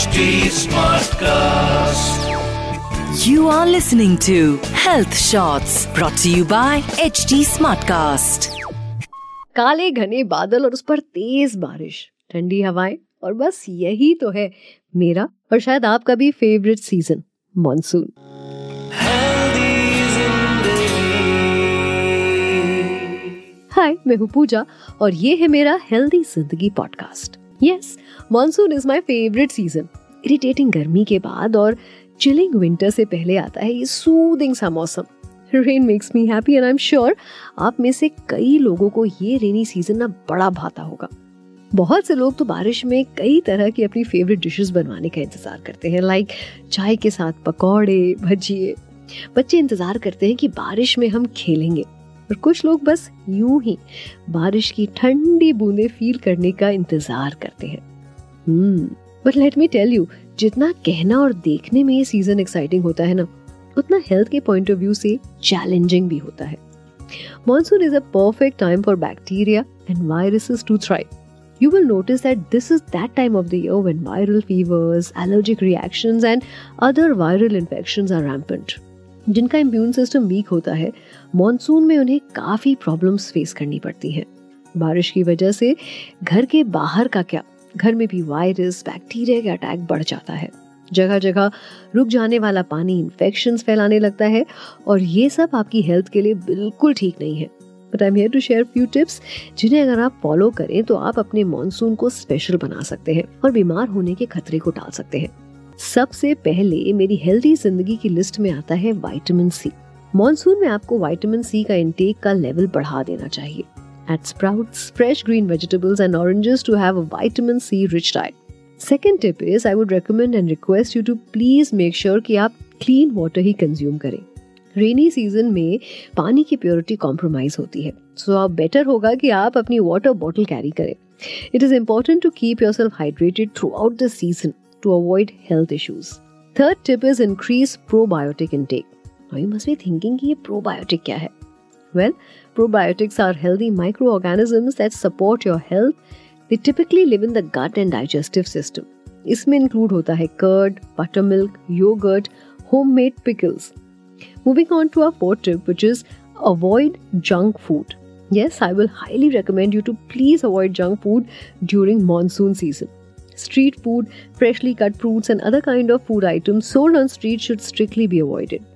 HD Smartcast. You are listening to Health Shots brought to you by HD Smartcast. काले घने बादल और उस पर तेज बारिश ठंडी हवाएँ और बस यही तो है मेरा और शायद आपका भी फेवरेट सीज़न मॉनसून हाय मैं हूँ पूजा और ये है मेरा healthy Zindagi podcast yes monsoon is my favourite season irritating गर्मी के बाद और चिलिंग विंटर से पहले आता है ये सूदिंग सा मौसम। Rain makes me happy and I am sure आप में से कई लोगों को ये रेनी सीज़न ना बड़ा भाता होगा। बहुत से लोग तो बारिश में कई तरह की अपनी फेवरेट डिशेस बनवाने का इंतज़ार करते हैं लाइक चाय के साथ पकौड़े, भजिए। बच्चे इंतज़ार करते हैं कि बारिश में हम खेलेंगे। और कुछ लोग बस यूँ ही बारिश की ठंडी बूंदे फील करने का इंतज़ार करते हैं। But let me tell you जितना कहना और देखने में ये सीज़न एक्साइटिंग होता है ना उतना हेल्थ के पॉइंट ऑफ़ व्यू से चैलेंजिंग भी होता है। Monsoon is a perfect time for bacteria and viruses to thrive you will notice that this is that time of the year when viral fevers, allergic reactions, and other viral infections are rampant. जिनका immune system weak होता है monsoon में उन्हें काफ़ी problems face करनी पड़ती हैं। बारिश की वजह से घर के बाहर का क्या, घर में भी वायरस बैक्टीरिया का अटैक बढ़ जाता है। जगह जगह रुक जाने वाला पानी इन्फेक्शन फैलाने लगता है और ये सब आपकी हेल्थ के लिए बिल्कुल ठीक नहीं है। But I am here to share few tips जिन्हें अगर आप फॉलो करें तो आप अपने मॉनसून को स्पेशल बना सकते हैं और बीमार होने के खतरे को टाल सकते हैं। सबसे पहले मेरी हेल्दी ज़िंदगी की लिस्ट में आता है वाइटामिन सी मॉनसून में आपको वाइटामिन सी का इंटेक का लेवल बढ़ा देना चाहिए। Eat sprouts fresh green vegetables and oranges to have a vitamin C rich diet second tip is I would recommend and request you to please make sure कि आप clean water ही consume करें। Rainy season में पानी की purity compromise होती है। सो अब बेटर होगा कि आप अपनी वाटर बॉटल कैरी करें। It is important to keep yourself hydrated throughout the season to avoid health issues. Third tip is increase probiotic intake. Now you must be thinking कि ये probiotic क्या है? Well, probiotics are healthy microorganisms that support your health. They typically live in the gut and digestive system. इसमें include होता है curd, buttermilk, yogurt, homemade pickles. Moving on to our fourth tip, which is avoid junk food. Yes, I will highly recommend you to please avoid junk food during monsoon season. Street food, freshly cut fruits and other kind of food items sold on street should strictly be avoided.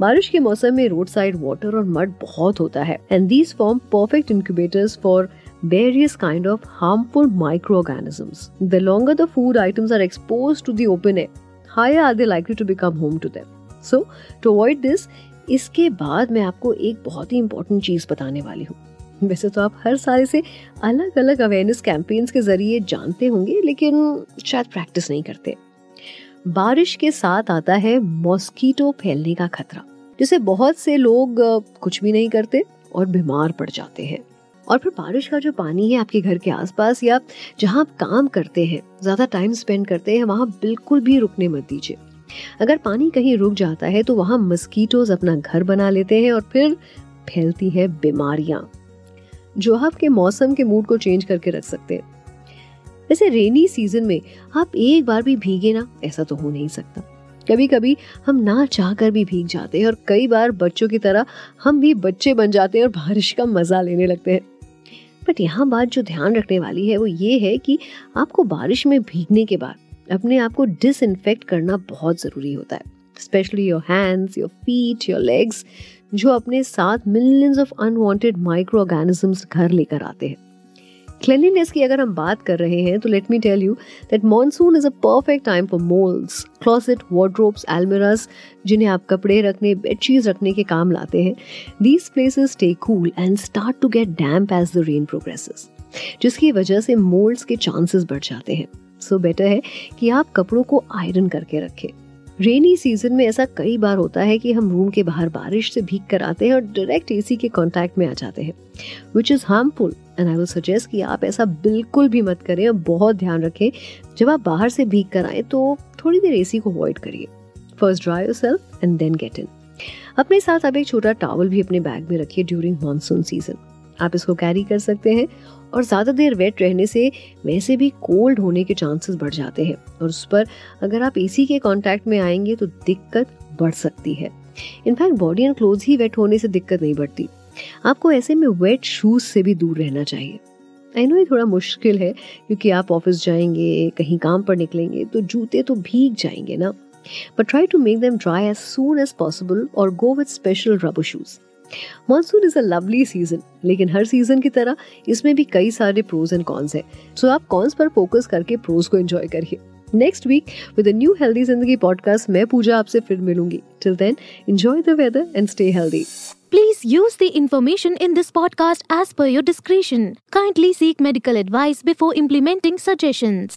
बारिश के मौसम में road side water और mud बहुत होता है and these form perfect incubators for various kind of harmful microorganisms. The longer the food items are exposed to the open air, higher are they likely to become home to them. So, to avoid this, इसके बाद मैं आपको एक बहुत ही important चीज़ बताने वाली हूँ वैसे तो आप हर साल से अलग अलग अवेयरनेस कैंपेन्स के ज़रिए जानते होंगे, लेकिन शायद प्रैक्टिस नहीं करते। बारिश के साथ आता है मॉस्कीटो फैलने का खतरा, जिसे बहुत से लोग कुछ भी नहीं करते और बीमार पड़ जाते हैं। और फिर बारिश का जो पानी है आपके घर के आसपास या जहाँ आप काम करते हैं, ज़्यादा टाइम स्पेंड करते हैं, वहाँ बिल्कुल भी रुकने मत दीजिए। अगर पानी कहीं रुक जाता है तो वहाँ मस्कीटोज अपना घर बना लेते हैं और फिर फैलती है बीमारियाँ। जो आपके मौसम के मूड को चेंज करके रख सकते हैं। वैसे रेनी सीज़न में आप एक बार भी भीगे ना, ऐसा तो हो नहीं सकता। कभी कभी हम ना चाह कर भी भीग जाते हैं और कई बार बच्चों की तरह हम भी बच्चे बन जाते हैं और बारिश का मज़ा लेने लगते हैं। बट यहाँ बात जो ध्यान रखने वाली है वो ये है कि आपको बारिश में भीगने के बाद अपने आप को डिसइनफेक्ट करना बहुत ज़रूरी होता है। Specially your hands your feet your legs जो अपने साथ millions of unwanted micro organisms घर लेकर आते हैं। क्लिनलीनेस की अगर हम बात कर रहे हैं तो let me tell you that monsoon is a perfect time for moulds closet wardrobes almirahs जिन्हें आप कपड़े रखने बेडशीट रखने के काम लाते हैं। These places stay cool and start to get damp as the rain progresses जिसकी वजह से मोल्ड्स के चांसेस बढ़ जाते हैं। सो so बेटर है कि आप कपड़ों को आयरन करके रखें। रेनी सीज़न में ऐसा कई बार होता है कि हम रूम के बाहर बारिश से भीग कर आते हैं और डायरेक्ट एसी के कांटेक्ट में आ जाते हैं which is harmful and I will suggest कि आप ऐसा बिल्कुल भी मत करें और बहुत ध्यान रखें, जब आप बाहर से भीग कर आए तो थोड़ी देर एसी को अवॉइड करिए। First dry yourself and then get in अपने साथ आप एक छोटा टावल भी अपने बैग में रखिए ड्यूरिंग मानसून सीज़न आप इसको कैरी कर सकते हैं और ज़्यादा देर वेट रहने से वैसे भी कोल्ड होने के चांसेस बढ़ जाते हैं। और उस पर अगर आप एसी के कांटेक्ट में आएँगे तो दिक्कत बढ़ सकती है। In fact body and cloth he wet होने से दिक्कत नहीं बढ़ती। आपको ऐसे में वेट शूज़ से भी दूर रहना चाहिए। आई नो ये थोड़ा मुश्किल है, क्योंकि आप ऑफ़िस जाएँगे, कहीं काम पर निकलेंगे तो जूते तो भीग जाएँगे ना। But try to make them dry as soon as possible और go with special rubber shoes monsoon is a lovely season लेकिन हर सीज़न की तरह इसमें भी कई सारे प्रोज एंड कॉन्स है सो आप कॉन्स पर फोकस करके प्रोज को एंजॉय करिए next week with new healthy Zindagi podcast मैं पूजा आपसे फिर मिलूँगी till then enjoy the weather and stay healthy Please use the information in this podcast as per your discretion. Kindly seek medical advice before implementing suggestions.